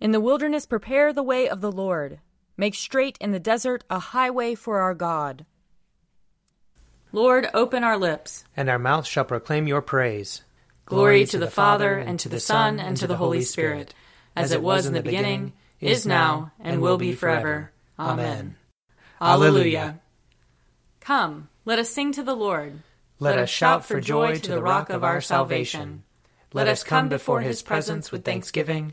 In the wilderness, prepare the way of the Lord. Make straight in the desert a highway for our God. Lord, open our lips, and our mouth shall proclaim your praise. Glory to the Father, and to the Son, and to the Holy Spirit, as it was in the beginning, is now, and will be forever. Amen. Alleluia. Come, let us sing to the Lord. Let us shout for joy to the rock of our salvation. Let us come before his presence with thanksgiving,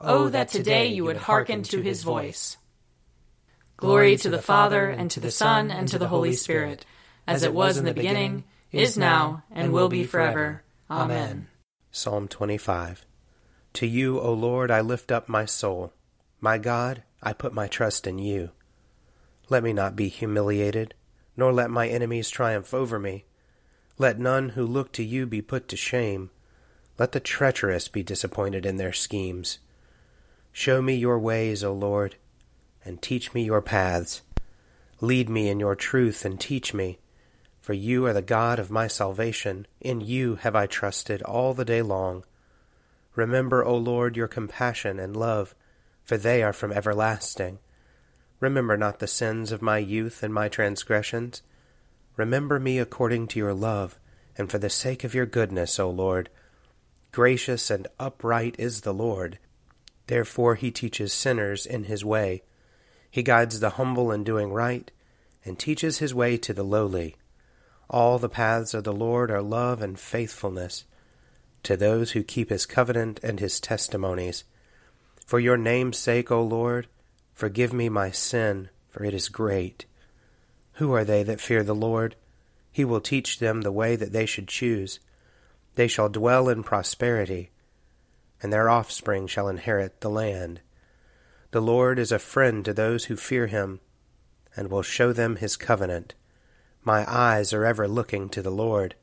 Oh, that today you would hearken to his voice. Glory to the Father, and to the Son, and to the Holy Spirit, as it was in the beginning, is now, and will be forever. Amen. Psalm 25 To you, O Lord, I lift up my soul. My God, I put my trust in you. Let me not be humiliated, nor let my enemies triumph over me. Let none who look to you be put to shame. Let the treacherous be disappointed in their schemes. Show me your ways, O Lord, and teach me your paths. Lead me in your truth and teach me, for you are the God of my salvation. In you have I trusted all the day long. Remember, O Lord, your compassion and love, for they are from everlasting. Remember not the sins of my youth and my transgressions. Remember me according to your love, and for the sake of your goodness, O Lord. Gracious and upright is the Lord. Therefore he teaches sinners in his way. He guides the humble in doing right, and teaches his way to the lowly. All the paths of the Lord are love and faithfulness to those who keep his covenant and his testimonies. For your name's sake, O Lord, forgive me my sin, for it is great. Who are they that fear the Lord? He will teach them the way that they should choose. They shall dwell in prosperity and their offspring shall inherit the land. The Lord is a friend to those who fear him, and will show them his covenant. My eyes are ever looking to the Lord,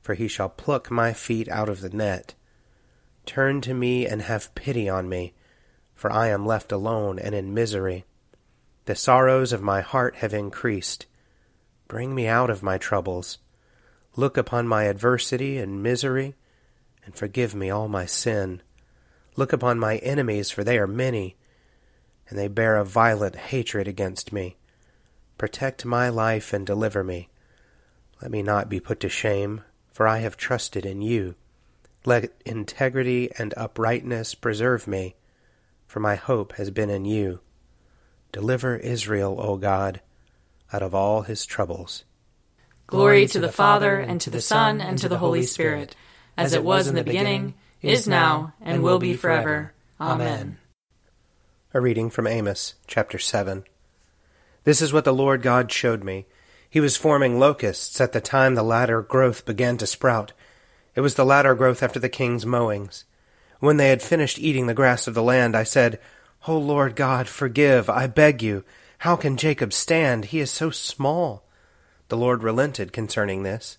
for he shall pluck my feet out of the net. Turn to me and have pity on me, for I am left alone and in misery. The sorrows of my heart have increased. Bring me out of my troubles. Look upon my adversity and misery and forgive me all my sin. Look upon my enemies, for they are many, and they bear a violent hatred against me. Protect my life and deliver me. Let me not be put to shame, for I have trusted in you. Let integrity and uprightness preserve me, for my hope has been in you. Deliver Israel, O God, out of all his troubles. Glory to the Father, and to the Son, and to the Holy Spirit as it was in the beginning, is now, and will be forever. Amen. A reading from Amos, chapter 7. This is what the Lord God showed me. He was forming locusts at the time the latter growth began to sprout. It was the latter growth after the king's mowings. When they had finished eating the grass of the land, I said, O Lord God, forgive, I beg you. How can Jacob stand? He is so small. The Lord relented concerning this.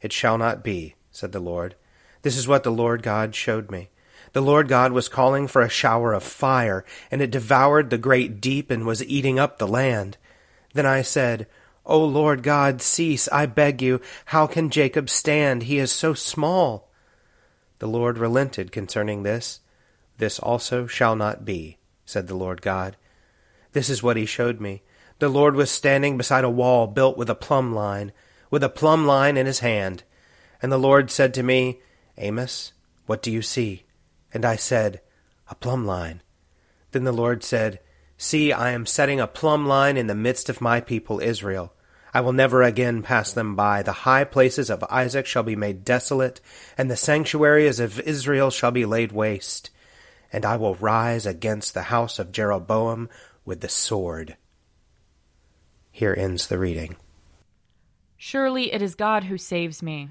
It shall not be, said the Lord. This is what the Lord God showed me. The Lord God was calling for a shower of fire, and it devoured the great deep and was eating up the land. Then I said, O Lord God, cease, I beg you. How can Jacob stand? He is so small. The Lord relented concerning this. This also shall not be, said the Lord God. This is what he showed me. The Lord was standing beside a wall built with a plumb line, with a plumb line in his hand. And the Lord said to me, Amos, what do you see? And I said, A plumb line. Then the Lord said, See, I am setting a plumb line in the midst of my people Israel. I will never again pass them by. The high places of Isaac shall be made desolate, and the sanctuaries of Israel shall be laid waste. And I will rise against the house of Jeroboam with the sword. Here ends the reading. Surely it is God who saves me.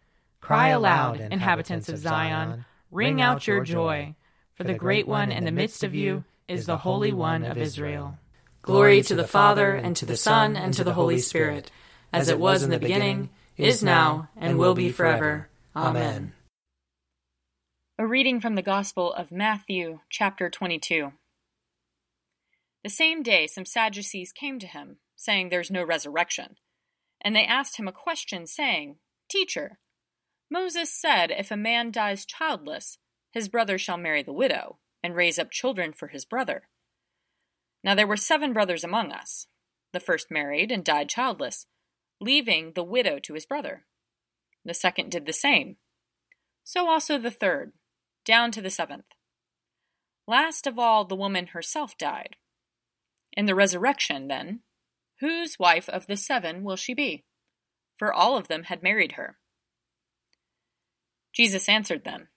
Cry aloud, inhabitants of Zion, ring out your joy, for the great one in the midst of you is the Holy One of Israel. Glory to the Father, and to the Son, and to the Holy Spirit, as it was in the beginning, is now, and will be forever. Amen. A reading from the Gospel of Matthew, chapter 22. The same day, some Sadducees came to him, saying, There's no resurrection. And they asked him a question, saying, Teacher, Moses said, If a man dies childless, his brother shall marry the widow and raise up children for his brother. Now there were seven brothers among us. The first married and died childless, leaving the widow to his brother. The second did the same. So also the third, down to the seventh. Last of all, the woman herself died. In the resurrection, then, whose wife of the seven will she be? For all of them had married her. Jesus answered them,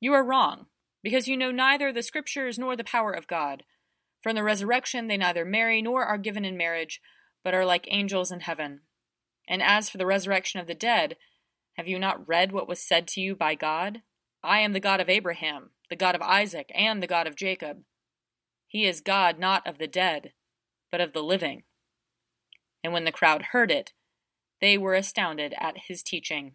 You are wrong because you know neither the Scriptures nor the power of God. From the resurrection they neither marry nor are given in marriage, but are like angels in heaven. And as for the resurrection of the dead, have you not read what was said to you by God? I am the God of Abraham, the God of Isaac, and the God of Jacob. He is God not of the dead, but of the living. And when the crowd heard it, they were astounded at his teaching.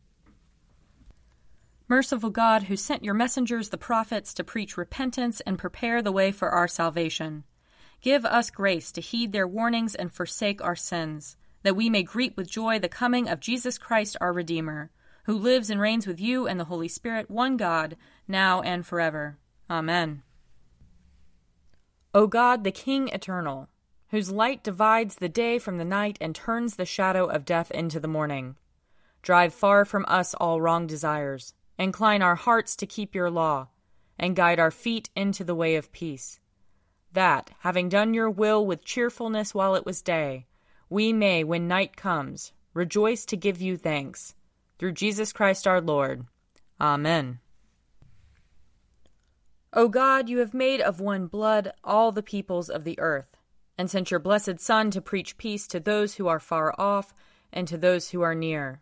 Merciful God, who sent your messengers, the prophets, to preach repentance and prepare the way for our salvation, give us grace to heed their warnings and forsake our sins that we may greet with joy the coming of Jesus Christ our Redeemer, who lives and reigns with you and the Holy Spirit, one God, now and forever. Amen. O God, the King eternal, whose light divides the day from the night and turns the shadow of death into the morning, drive far from us all wrong desires, incline our hearts to keep your law, and guide our feet into the way of peace. That, having done your will with cheerfulness while it was day, we may, when night comes, rejoice to give you thanks. Through Jesus Christ our Lord. Amen. O God, you have made of one blood all the peoples of the earth, and sent your blessed Son to preach peace to those who are far off and to those who are near.